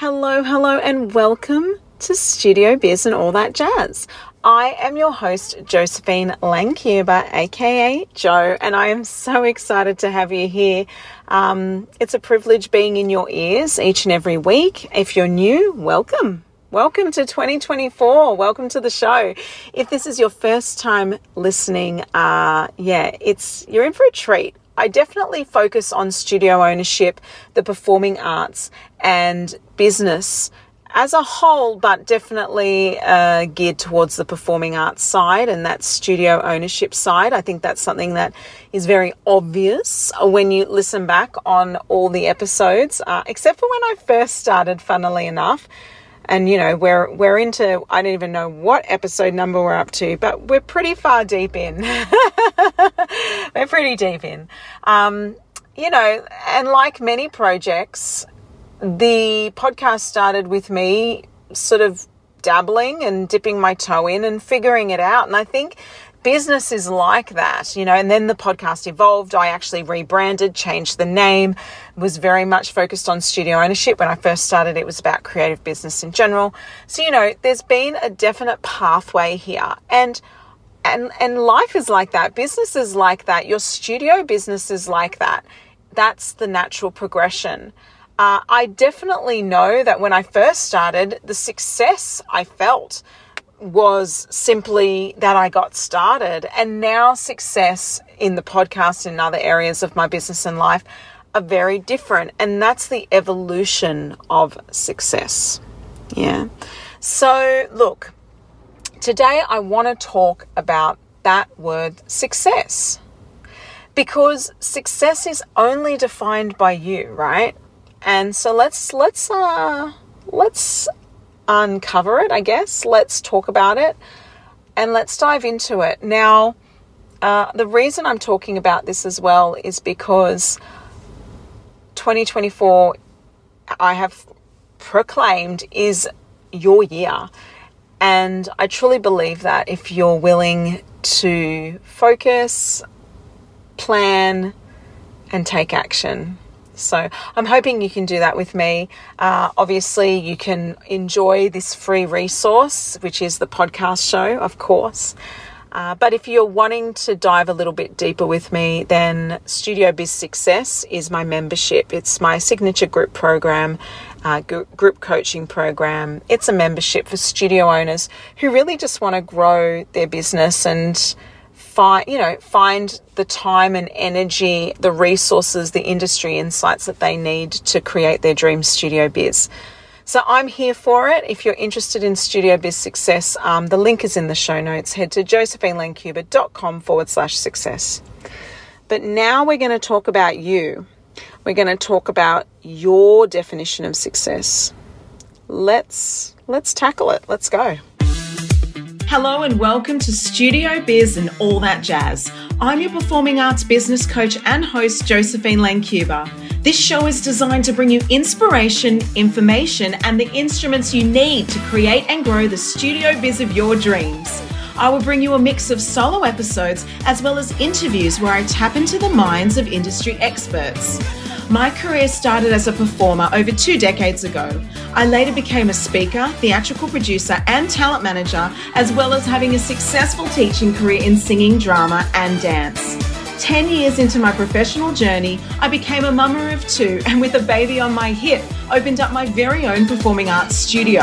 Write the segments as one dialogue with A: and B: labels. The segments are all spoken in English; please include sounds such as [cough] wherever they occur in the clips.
A: Hello, hello, and welcome to Studio Biz and all that jazz. I am your host, Josephine Lancuba, aka Joe, and I am so excited to have you here. Um, it's a privilege being in your ears each and every week. If you're new, welcome. Welcome to 2024. Welcome to the show. If this is your first time listening, uh, yeah, it's you're in for a treat. I definitely focus on studio ownership, the performing arts, and business as a whole, but definitely uh, geared towards the performing arts side and that studio ownership side. I think that's something that is very obvious when you listen back on all the episodes, uh, except for when I first started, funnily enough. And you know, we're we're into I don't even know what episode number we're up to, but we're pretty far deep in. [laughs] we're pretty deep in. Um, you know, and like many projects, the podcast started with me sort of dabbling and dipping my toe in and figuring it out. And I think business is like that, you know. And then the podcast evolved. I actually rebranded, changed the name, was very much focused on studio ownership. When I first started, it was about creative business in general. So, you know, there's been a definite pathway here. And and and life is like that. Business is like that. Your studio business is like that. That's the natural progression. Uh, I definitely know that when I first started, the success I felt was simply that I got started. And now, success in the podcast and other areas of my business and life are very different. And that's the evolution of success. Yeah. So, look, today I want to talk about that word success because success is only defined by you, right? And so let's let's uh let's uncover it, I guess. Let's talk about it and let's dive into it. Now, uh, the reason I'm talking about this as well is because 2024 I have proclaimed is your year. And I truly believe that if you're willing to focus, plan, and take action, so I'm hoping you can do that with me. Uh, obviously, you can enjoy this free resource, which is the podcast show, of course. Uh, but if you're wanting to dive a little bit deeper with me, then Studio Biz Success is my membership. It's my signature group program, uh, group coaching program. It's a membership for studio owners who really just want to grow their business and find you know find the time and energy the resources the industry insights that they need to create their dream studio biz. So i'm here for it. If you're interested in studio biz success um, the link is in the show notes. Head to josephinelancuba.com forward slash success. But now we're going to talk about you. We're going to talk about your definition of success. Let's let's tackle it. Let's go Hello and welcome to Studio Biz and all that jazz. I'm your performing arts business coach and host, Josephine Lancuba. This show is designed to bring you inspiration, information, and the instruments you need to create and grow the studio biz of your dreams. I will bring you a mix of solo episodes as well as interviews where I tap into the minds of industry experts. My career started as a performer over two decades ago. I later became a speaker, theatrical producer, and talent manager, as well as having a successful teaching career in singing, drama, and dance. 10 years into my professional journey, I became a mama of two and with a baby on my hip, opened up my very own performing arts studio.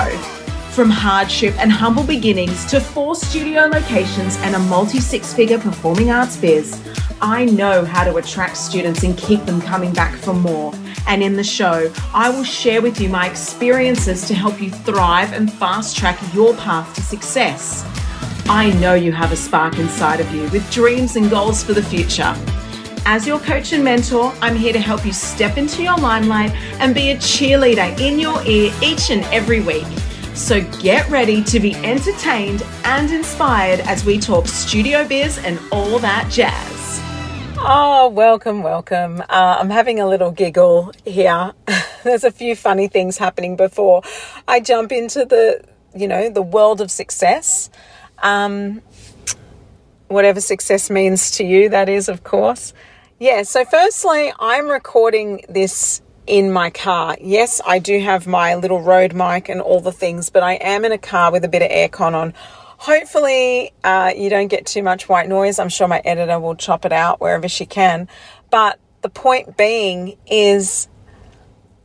A: From hardship and humble beginnings to four studio locations and a multi six figure performing arts biz, I know how to attract students and keep them coming back for more. And in the show, I will share with you my experiences to help you thrive and fast track your path to success. I know you have a spark inside of you with dreams and goals for the future. As your coach and mentor, I'm here to help you step into your limelight and be a cheerleader in your ear each and every week. So get ready to be entertained and inspired as we talk studio biz and all that jazz. Oh, welcome, welcome. Uh, I'm having a little giggle here. [laughs] There's a few funny things happening before I jump into the, you know, the world of success. Um, whatever success means to you, that is, of course. Yeah, so firstly, I'm recording this in my car. Yes, I do have my little road mic and all the things, but I am in a car with a bit of aircon on. Hopefully, uh, you don't get too much white noise. I'm sure my editor will chop it out wherever she can. But the point being is,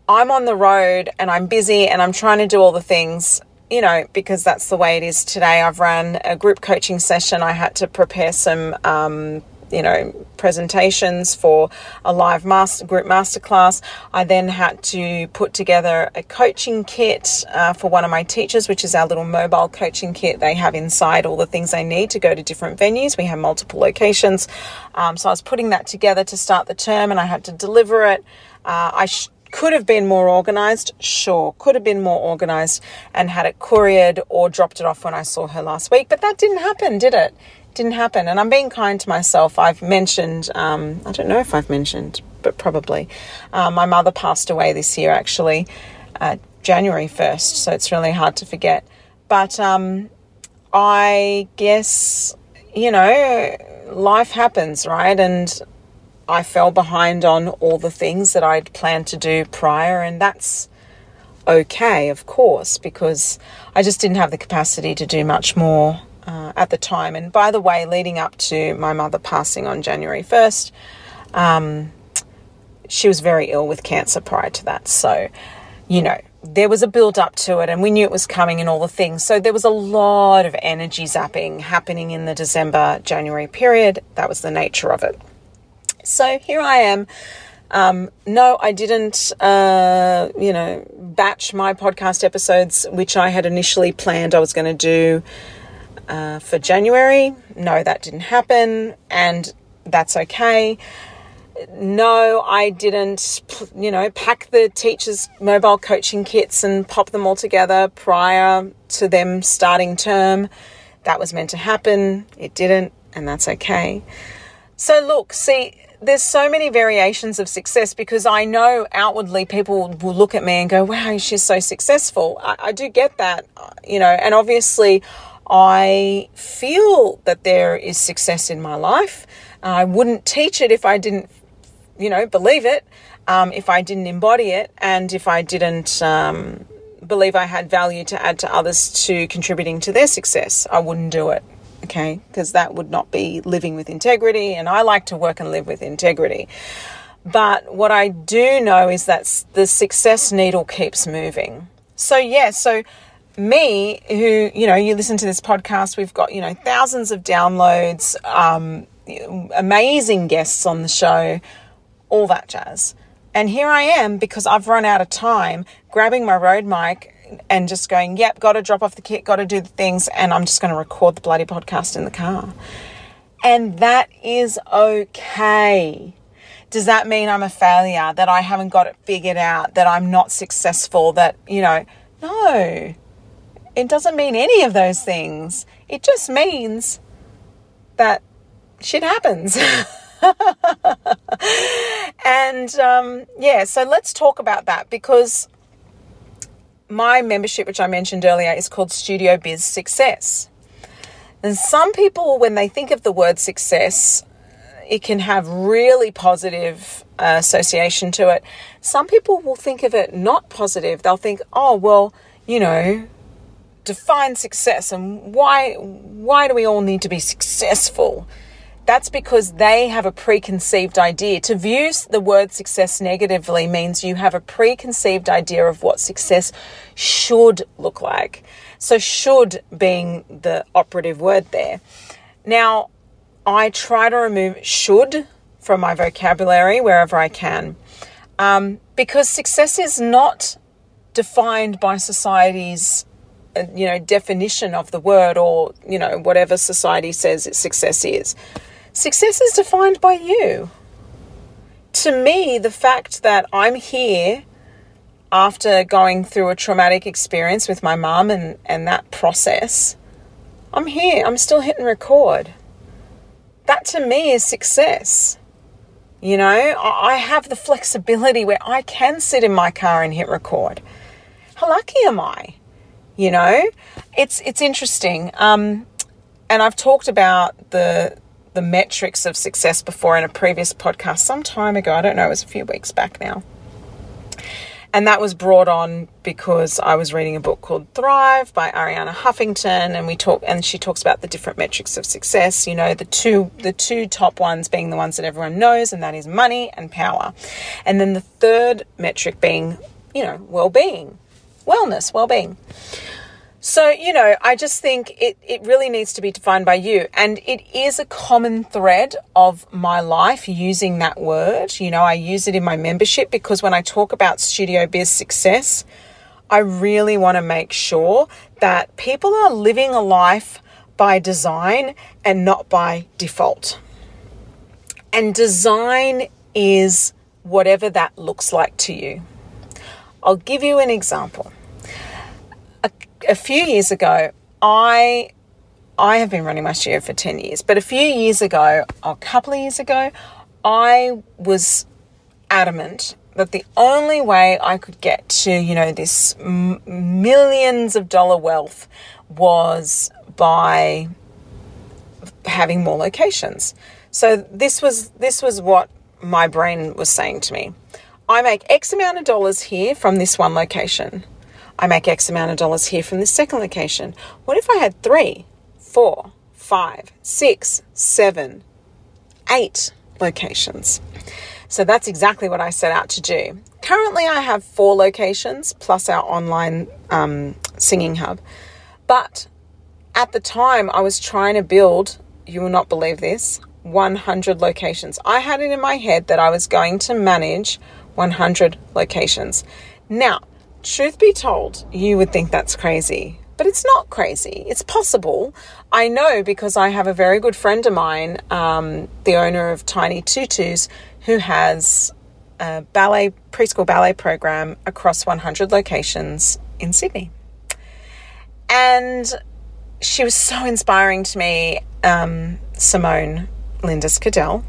A: I'm on the road and I'm busy and I'm trying to do all the things you know, because that's the way it is today. I've run a group coaching session. I had to prepare some, um, you know, presentations for a live master group masterclass. I then had to put together a coaching kit uh, for one of my teachers, which is our little mobile coaching kit. They have inside all the things they need to go to different venues. We have multiple locations. Um, so I was putting that together to start the term and I had to deliver it. Uh, I sh- could have been more organized, sure. Could have been more organized and had it couriered or dropped it off when I saw her last week. But that didn't happen, did it? Didn't happen. And I'm being kind to myself. I've mentioned, um, I don't know if I've mentioned, but probably. Uh, my mother passed away this year, actually, uh, January 1st. So it's really hard to forget. But um, I guess, you know, life happens, right? And I fell behind on all the things that I'd planned to do prior, and that's okay, of course, because I just didn't have the capacity to do much more uh, at the time. And by the way, leading up to my mother passing on January 1st, um, she was very ill with cancer prior to that. So, you know, there was a build up to it and we knew it was coming and all the things. So there was a lot of energy zapping happening in the December January period. That was the nature of it. So here I am. Um, no, I didn't, uh, you know, batch my podcast episodes, which I had initially planned I was going to do uh, for January. No, that didn't happen, and that's okay. No, I didn't, you know, pack the teachers' mobile coaching kits and pop them all together prior to them starting term. That was meant to happen. It didn't, and that's okay. So, look, see, there's so many variations of success because I know outwardly people will look at me and go, wow, she's so successful. I, I do get that, you know, and obviously I feel that there is success in my life. I wouldn't teach it if I didn't, you know, believe it, um, if I didn't embody it, and if I didn't um, believe I had value to add to others to contributing to their success. I wouldn't do it okay? Because that would not be living with integrity, and I like to work and live with integrity. But what I do know is that the success needle keeps moving. So, yeah, so me, who, you know, you listen to this podcast, we've got, you know, thousands of downloads, um, amazing guests on the show, all that jazz. And here I am because I've run out of time grabbing my road mic and just going, yep, got to drop off the kit, got to do the things, and I'm just going to record the bloody podcast in the car. And that is okay. Does that mean I'm a failure, that I haven't got it figured out, that I'm not successful, that, you know, no. It doesn't mean any of those things. It just means that shit happens. [laughs] and um, yeah, so let's talk about that because my membership, which I mentioned earlier, is called Studio Biz Success. And some people, when they think of the word success, it can have really positive uh, association to it. Some people will think of it not positive. They'll think, "Oh, well, you know, define success and why why do we all need to be successful?" That's because they have a preconceived idea. To view the word success negatively means you have a preconceived idea of what success should look like. So, should being the operative word there. Now, I try to remove should from my vocabulary wherever I can um, because success is not defined by society's you know definition of the word or you know whatever society says success is Success is defined by you. To me, the fact that I'm here after going through a traumatic experience with my mum and, and that process, I'm here. I'm still hitting record. That to me is success. You know, I have the flexibility where I can sit in my car and hit record. How lucky am I? You know, it's it's interesting. Um, and I've talked about the the metrics of success before in a previous podcast some time ago. I don't know, it was a few weeks back now. And that was brought on because I was reading a book called Thrive by Arianna Huffington and we talk and she talks about the different metrics of success, you know, the two the two top ones being the ones that everyone knows and that is money and power. And then the third metric being, you know, well-being, wellness, well-being. So, you know, I just think it, it really needs to be defined by you. And it is a common thread of my life using that word. You know, I use it in my membership because when I talk about studio biz success, I really want to make sure that people are living a life by design and not by default. And design is whatever that looks like to you. I'll give you an example a few years ago, I I have been running my studio for 10 years, but a few years ago, a couple of years ago, I was adamant that the only way I could get to, you know, this m- millions of dollar wealth was by having more locations. So this was this was what my brain was saying to me. I make X amount of dollars here from this one location. I make X amount of dollars here from this second location. What if I had three, four, five, six, seven, eight locations? So that's exactly what I set out to do. Currently, I have four locations plus our online um, singing hub. But at the time, I was trying to build, you will not believe this, 100 locations. I had it in my head that I was going to manage 100 locations. Now, truth be told, you would think that's crazy, but it's not crazy. It's possible. I know because I have a very good friend of mine, um, the owner of Tiny Tutus, who has a ballet preschool ballet program across 100 locations in Sydney. And she was so inspiring to me, um, Simone Lindis Cadell.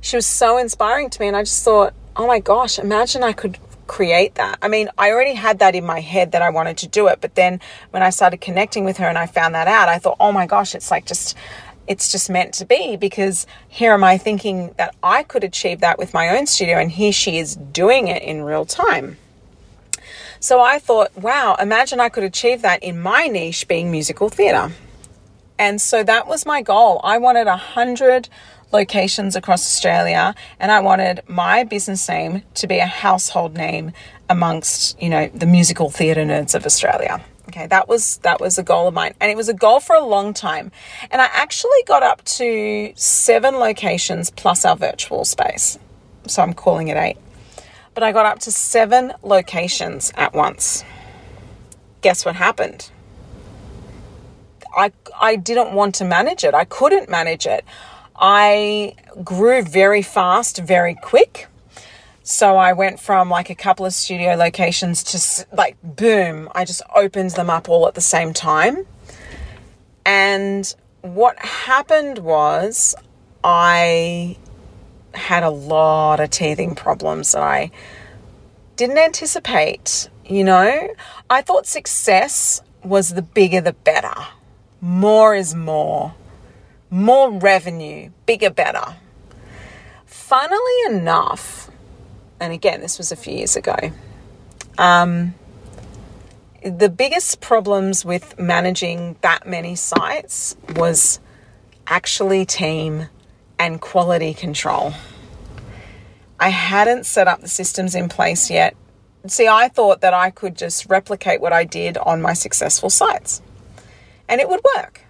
A: She was so inspiring to me, and I just thought, oh my gosh, imagine I could create that. I mean, I already had that in my head that I wanted to do it, but then when I started connecting with her and I found that out, I thought, oh my gosh, it's like just it's just meant to be because here am I thinking that I could achieve that with my own studio, and here she is doing it in real time. So I thought, wow, imagine I could achieve that in my niche being musical theatre. And so that was my goal. I wanted a hundred locations across Australia, and I wanted my business name to be a household name amongst, you know, the musical theatre nerds of Australia. Okay, that was that was a goal of mine, and it was a goal for a long time. And I actually got up to seven locations plus our virtual space, so I'm calling it eight. But I got up to seven locations at once. Guess what happened? I I didn't want to manage it. I couldn't manage it. I grew very fast, very quick. So I went from like a couple of studio locations to like boom, I just opened them up all at the same time. And what happened was I had a lot of teething problems that I didn't anticipate, you know? I thought success was the bigger the better. More is more more revenue, bigger, better. Funnily enough, and again, this was a few years ago, um, the biggest problems with managing that many sites was actually team and quality control. I hadn't set up the systems in place yet. See, I thought that I could just replicate what I did on my successful sites and it would work.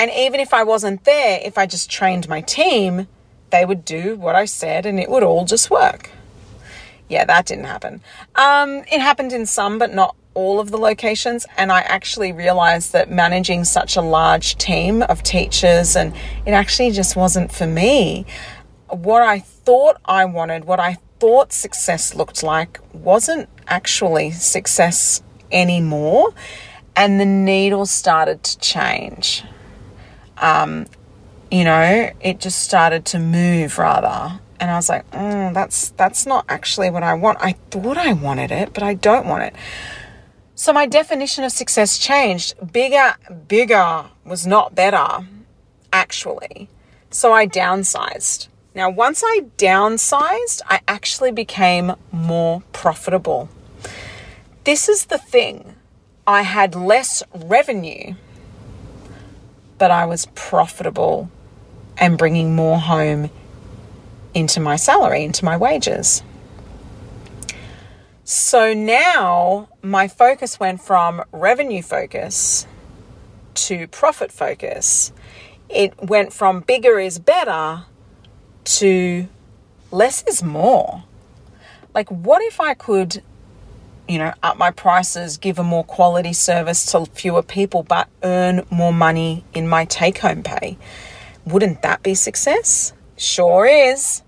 A: And even if I wasn't there, if I just trained my team, they would do what I said and it would all just work. Yeah, that didn't happen. Um, it happened in some, but not all of the locations. And I actually realized that managing such a large team of teachers and it actually just wasn't for me. What I thought I wanted, what I thought success looked like, wasn't actually success anymore. And the needle started to change um, you know, it just started to move rather. And I was like, mm, that's that's not actually what I want. I thought I wanted it, but I don't want it. So my definition of success changed. Bigger, bigger was not better, actually. So I downsized. Now, once I downsized, I actually became more profitable. This is the thing I had less revenue, but I was profitable and bringing more home into my salary, into my wages. So now my focus went from revenue focus to profit focus. It went from bigger is better to less is more. Like, what if I could, you know, up my prices, give a more quality service to fewer people, but earn more money in my take home pay? Wouldn't that be success? Sure is.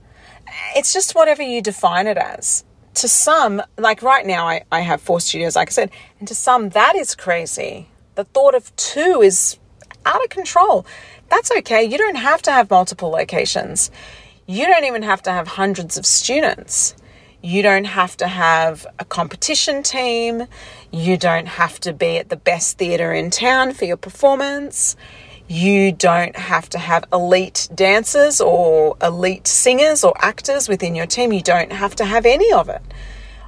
A: It's just whatever you define it as. To some, like right now, I, I have four studios, like I said, and to some, that is crazy. The thought of two is out of control. That's okay. You don't have to have multiple locations. You don't even have to have hundreds of students. You don't have to have a competition team. You don't have to be at the best theatre in town for your performance. You don't have to have elite dancers or elite singers or actors within your team. You don't have to have any of it.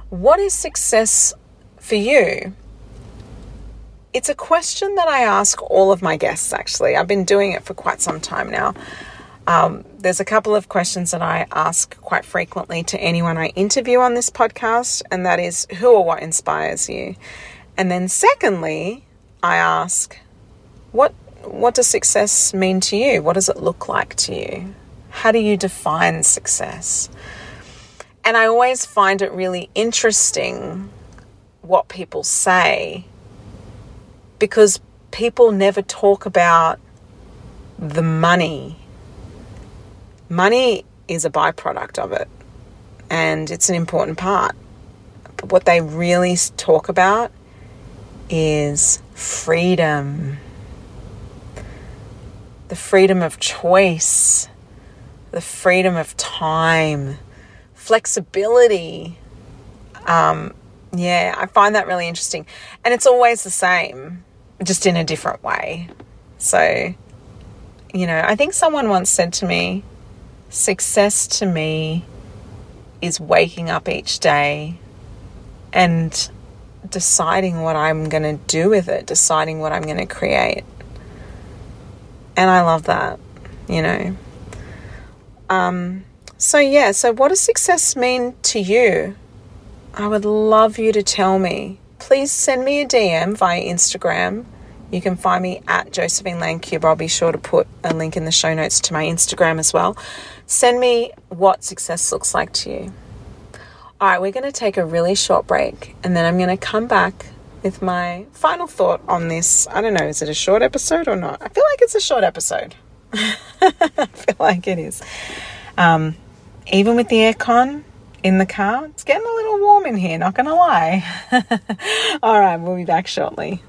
A: What is success for you? It's a question that I ask all of my guests, actually. I've been doing it for quite some time now. Um, there's a couple of questions that I ask quite frequently to anyone I interview on this podcast, and that is who or what inspires you? And then, secondly, I ask, what, what does success mean to you? What does it look like to you? How do you define success? And I always find it really interesting what people say because people never talk about the money Money is a byproduct of it and it's an important part. But what they really talk about is freedom the freedom of choice, the freedom of time, flexibility. Um, yeah, I find that really interesting. And it's always the same, just in a different way. So, you know, I think someone once said to me, Success to me is waking up each day and deciding what I'm going to do with it, deciding what I'm going to create. And I love that, you know. Um, so, yeah, so what does success mean to you? I would love you to tell me. Please send me a DM via Instagram you can find me at Josephine Lancuba. I'll be sure to put a link in the show notes to my Instagram as well. Send me what success looks like to you. All right, we're going to take a really short break and then I'm going to come back with my final thought on this. I don't know, is it a short episode or not? I feel like it's a short episode. [laughs] I feel like it is. Um, even with the aircon in the car, it's getting a little warm in here, not going to lie. [laughs] All right, we'll be back shortly.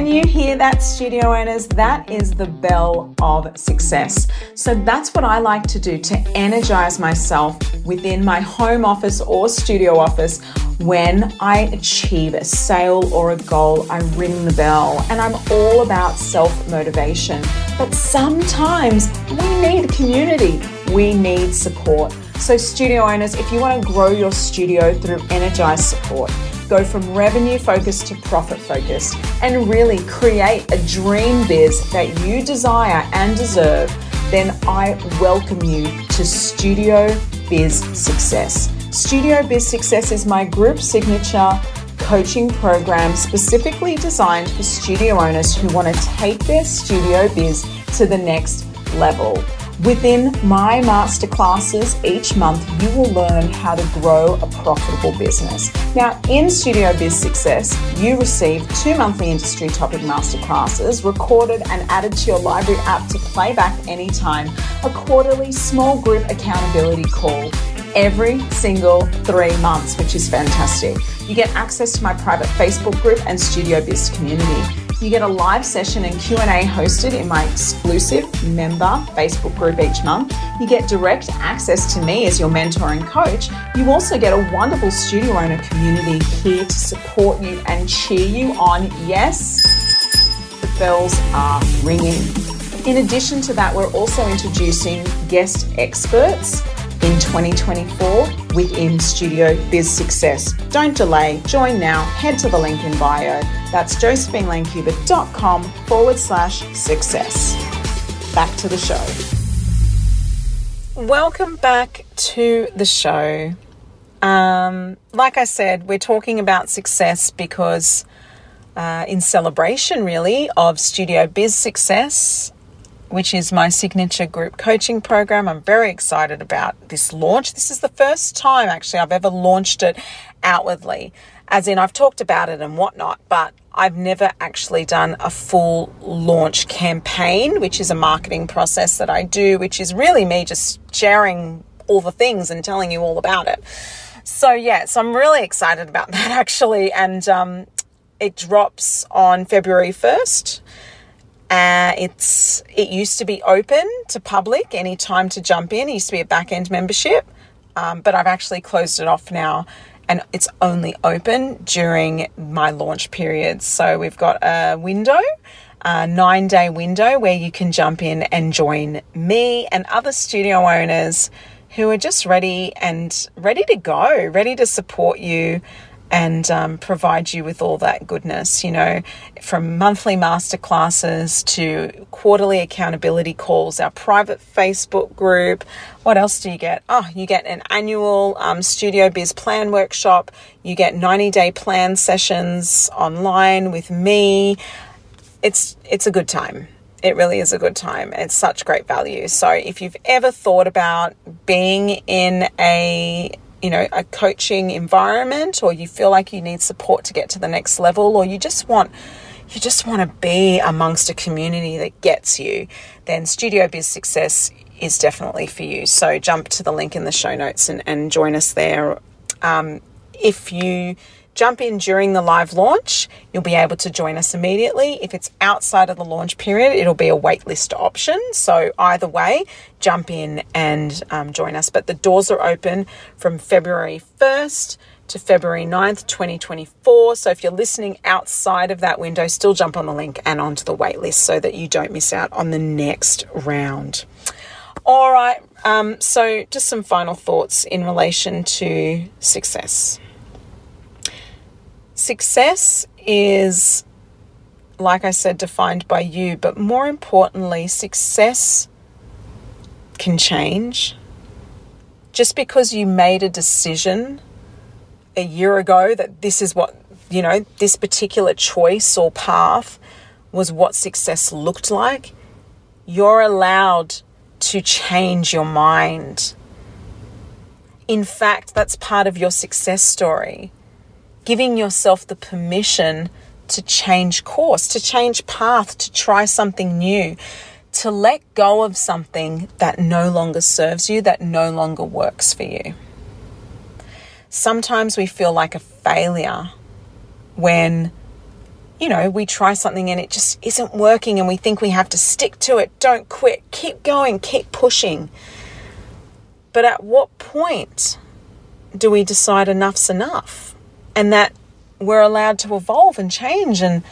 A: Can you hear that, studio owners? That is the bell of success. So that's what I like to do to energize myself within my home office or studio office. When I achieve a sale or a goal, I ring the bell and I'm all about self motivation. But sometimes we need community, we need support. So, studio owners, if you want to grow your studio through energized support, go from revenue focused to profit focused and really create a dream biz that you desire and deserve, then I welcome you to Studio Biz Success. Studio Biz Success is my group signature coaching program specifically designed for studio owners who want to take their studio biz to the next level. Within my masterclasses each month, you will learn how to grow a profitable business. Now, in Studio Biz Success, you receive two monthly industry topic masterclasses recorded and added to your library app to play back anytime, a quarterly small group accountability call every single three months, which is fantastic. You get access to my private Facebook group and Studio Biz community. You get a live session and Q&A hosted in my exclusive member Facebook group each month. You get direct access to me as your mentor and coach. You also get a wonderful studio owner community here to support you and cheer you on. Yes, the bells are ringing. In addition to that, we're also introducing guest experts in 2024 within Studio Biz Success. Don't delay, join now, head to the link in bio. That's josephinelancuba.com forward slash success. Back to the show. Welcome back to the show. Um, like I said, we're talking about success because, uh, in celebration really of Studio Biz Success, which is my signature group coaching program. I'm very excited about this launch. This is the first time actually I've ever launched it outwardly, as in I've talked about it and whatnot, but I've never actually done a full launch campaign, which is a marketing process that I do, which is really me just sharing all the things and telling you all about it. So, yeah, so I'm really excited about [laughs] that actually. And um, it drops on February 1st. Uh, it's it used to be open to public any time to jump in. It used to be a back end membership, um, but I've actually closed it off now, and it's only open during my launch periods. So we've got a window, a nine day window where you can jump in and join me and other studio owners who are just ready and ready to go, ready to support you and um, provide you with all that goodness, you know, from monthly masterclasses to quarterly accountability calls, our private Facebook group. What else do you get? Oh, you get an annual um, Studio Biz plan workshop. You get 90 day plan sessions online with me. It's, it's a good time. It really is a good time. It's such great value. So if you've ever thought about being in a you know, a coaching environment or you feel like you need support to get to the next level or you just want you just want to be amongst a community that gets you, then Studio Biz Success is definitely for you. So jump to the link in the show notes and, and join us there. Um, if you jump in during the live launch, you'll be able to join us immediately. If it's outside of the launch period, it'll be a waitlist option. So, either way, jump in and um, join us. But the doors are open from February 1st to February 9th, 2024. So, if you're listening outside of that window, still jump on the link and onto the waitlist so that you don't miss out on the next round. All right, um, so just some final thoughts in relation to success. Success is, like I said, defined by you, but more importantly, success can change. Just because you made a decision a year ago that this is what, you know, this particular choice or path was what success looked like, you're allowed to change your mind. In fact, that's part of your success story giving yourself the permission to change course, to change path, to try something new, to let go of something that no longer serves you, that no longer works for you. Sometimes we feel like a failure when, you know, we try something and it just isn't working and we think we have to stick to it. Don't quit. Keep going. Keep pushing. But at what point do we decide enough's enough? And that we're allowed to evolve and change and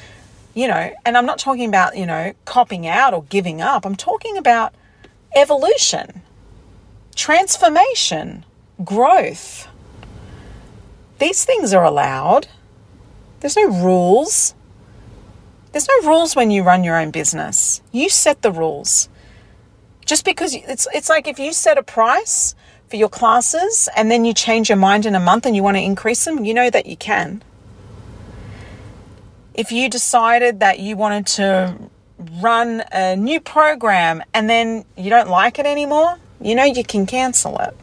A: you know and i'm not talking about you know copping out or giving up. I'm talking about evolution transformation growth. These things are allowed. There's no rules. There's no rules when you run your own business. You set the rules. Just because it's it's like if you set a price for your classes and then you change your mind in a month and you want to increase them, you know that you can. If you decided that you wanted to run a new program and then you don't like it anymore, you know you can cancel it.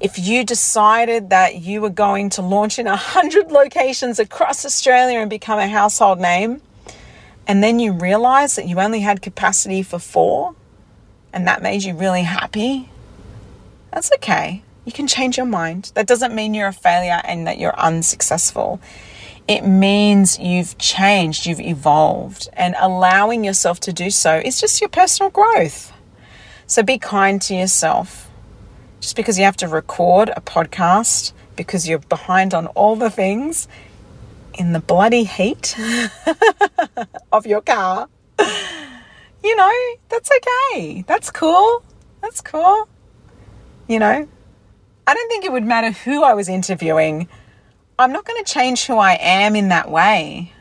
A: If you decided that you were going to launch in 100 [laughs] locations across Australia and become a household name, and then you realize that you only had capacity for four, and that made you really happy, that's okay. You can change your mind. That doesn't mean you're a failure and that you're unsuccessful. It means you've changed, you've evolved, and allowing yourself to do so is just your personal growth. So be kind to yourself. Just because you have to record a podcast because you're behind on all the things in the bloody heat [laughs] of your car, you know, that's okay. That's cool. That's cool. You know, I don't think it would matter who I was interviewing. I'm not going to change who I am in that way.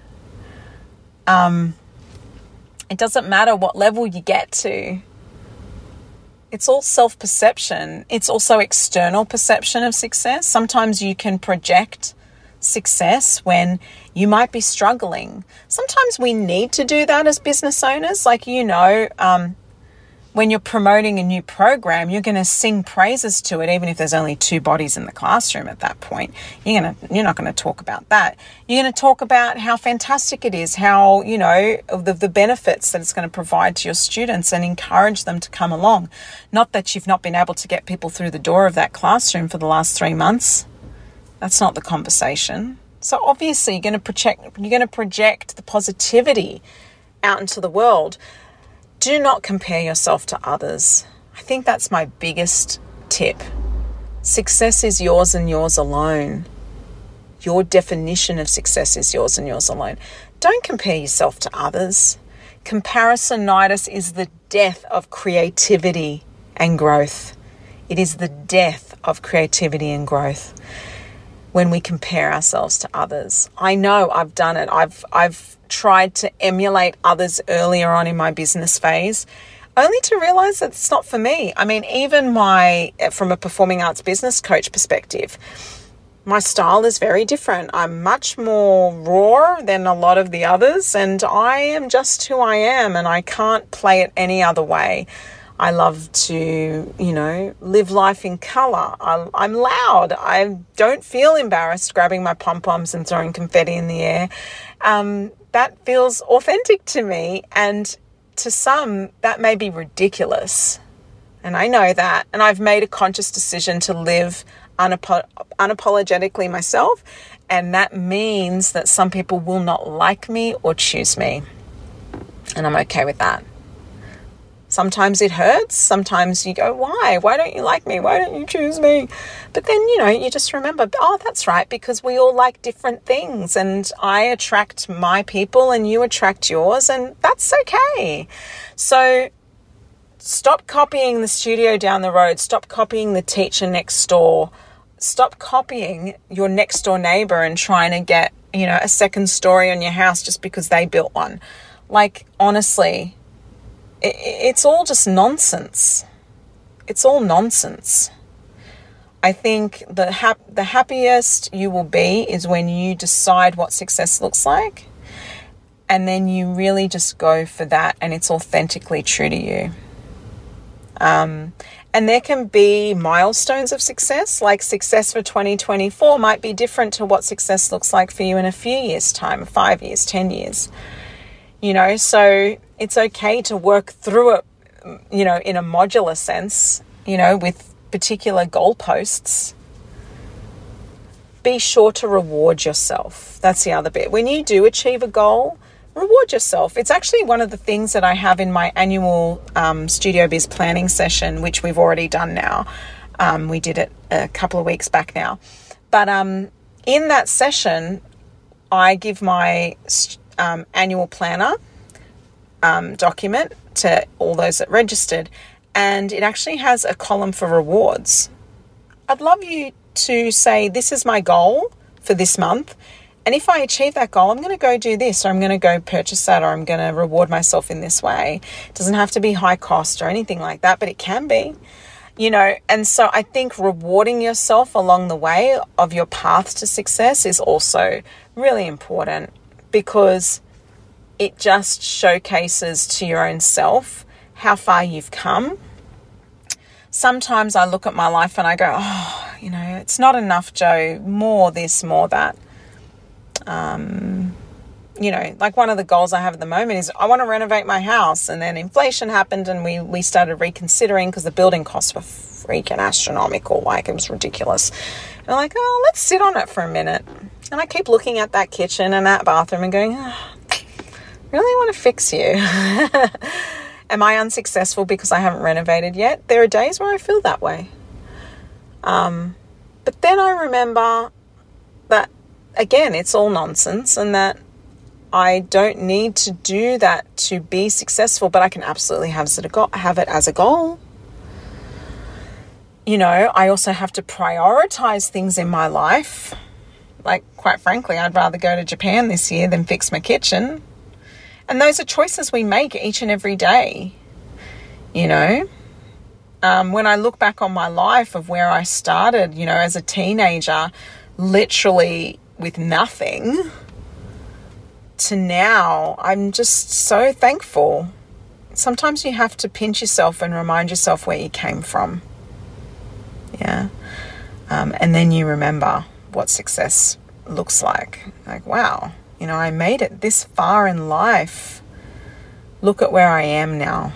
A: Um, it doesn't matter what level you get to. It's all self perception. It's also external perception of success. Sometimes you can project success when you might be struggling. Sometimes we need to do that as business owners. Like, you know, um, when you're promoting a new program, you're going to sing praises to it, even if there's only two bodies in the classroom at that point. You're going to, you're not going to talk about that. You're going to talk about how fantastic it is, how, you know, the, the benefits that it's going to provide to your students and encourage them to come along. Not that you've not been able to get people through the door of that classroom for the last three months. That's not the conversation. So obviously you're going to project, you're going to project the positivity out into the world do not compare yourself to others. I think that's my biggest tip. Success is yours and yours alone. Your definition of success is yours and yours alone. Don't compare yourself to others. Comparisonitis is the death of creativity and growth. It is the death of creativity and growth when we compare ourselves to others. I know I've done it. I've I've tried to emulate others earlier on in my business phase only to realize that it's not for me. I mean, even my from a performing arts business coach perspective, my style is very different. I'm much more raw than a lot of the others, and I am just who I am, and I can't play it any other way. I love to, you know, live life in color. I'm, I'm loud. I don't feel embarrassed grabbing my pom poms and throwing confetti in the air. Um, that feels authentic to me. And to some, that may be ridiculous. And I know that. And I've made a conscious decision to live unapo- unapologetically myself. And that means that some people will not like me or choose me. And I'm okay with that. Sometimes it hurts. Sometimes you go, why? Why don't you like me? Why don't you choose me? But then, you know, you just remember, oh, that's right, because we all like different things. And I attract my people and you attract yours. And that's okay. So stop copying the studio down the road. Stop copying the teacher next door. Stop copying your next door neighbor and trying to get, you know, a second story on your house just because they built one. Like, honestly, it's all just nonsense. It's all nonsense. I think the hap- the happiest you will be is when you decide what success looks like and then you really just go for that and it's authentically true to you. Um, and there can be milestones of success, like success for 2024 might be different to what success looks like for you in a few years' time, five years, 10 years. You know, so it's okay to work through it, you know, in a modular sense, you know, with particular goalposts. Be sure to reward yourself. That's the other bit. When you do achieve a goal, reward yourself. It's actually one of the things that I have in my annual um, Studio Biz planning session, which we've already done now. Um, we did it a couple of weeks back now. But um, in that session, I give my um, annual planner um, document to all those that registered, and it actually has a column for rewards. I'd love you to say, This is my goal for this month. And if I achieve that goal, I'm going to go do this, or I'm going to go purchase that, or I'm going to reward myself in this way. It doesn't have to be high cost or anything like that, but it can be you know, and so I think rewarding yourself along the way of your path to success is also really important because it just showcases to your own self how far you've come. Sometimes I look at my life and I go, oh, you know, it's not enough, Joe, More this, more that. Um, you know, like one of the goals I have at the moment is I want to renovate my house. And then inflation happened and we, we started reconsidering because the building costs were freaking astronomical. Like it was ridiculous. And I'm like, oh, let's sit on it for a minute. And I keep looking at that kitchen and that bathroom and going, oh, really want to fix you. [laughs] Am I unsuccessful because I haven't renovated yet? There are days where I feel that way. Um, but then I remember that, again, it's all nonsense and that I don't need to do that to be successful, but I can absolutely have it, have it as a goal. You know, I also have to prioritize things in my life. Like, quite frankly, I'd rather go to Japan this year than fix my kitchen. And those are choices we make each and every day. You know, um, when I look back on my life of where I started, you know, as a teenager, literally with nothing to now, I'm just so thankful. Sometimes you have to pinch yourself and remind yourself where you came from. Yeah. Um, and then you remember what success looks like. Like, wow, you know, I made it this far in life. Look at where I am now.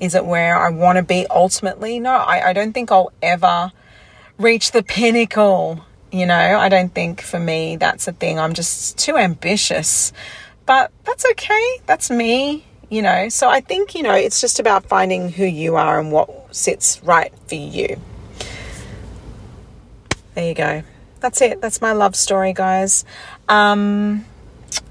A: Is it where I want to be ultimately? No, I, I don't think I'll ever reach the pinnacle you know, I don't think for me that's a thing. I'm just too ambitious. But that's okay. That's me, you know. So I think, you know, it's just about finding who you are and what sits right for you. There you go. That's it. That's my love story, guys. Um,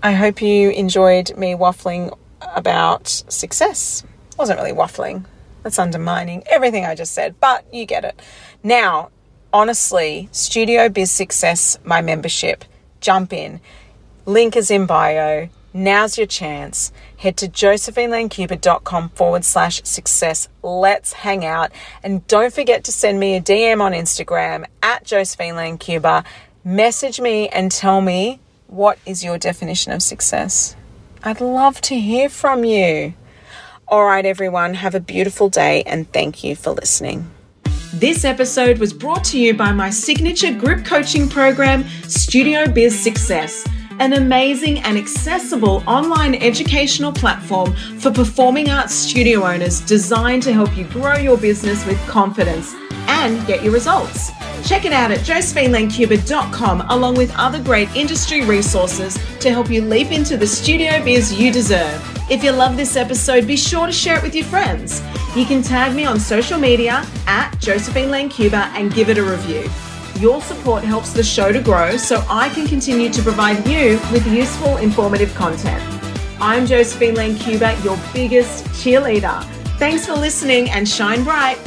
A: I hope you enjoyed me waffling about success. wasn't really waffling. That's undermining everything I just said, but you get it. Now, honestly, Studio Biz Success, my membership, jump in. Link is in bio. Now's your chance. Head to josephinelancuba.com forward slash success. Let's hang out. And don't forget to send me a DM on Instagram at Josephine Message me and tell me what is your definition of success. I'd love to hear from you. All right, everyone, have a beautiful day and thank you for listening. This episode was brought to you by my signature group coaching program, Studio Biz Success, an amazing and accessible online educational platform for performing arts studio owners designed to help you grow your business with confidence and get your results. Check it out at josephinelancuba.com along with other great industry resources to help you leap into the studio biz you deserve. If you love this episode, be sure to share it with your friends. You can tag me on social media at Josephine Lancuba and give it a review. Your support helps the show to grow so I can continue to provide you with useful, informative content. I'm Josephine Lancuba, your biggest cheerleader. Thanks for listening and shine bright.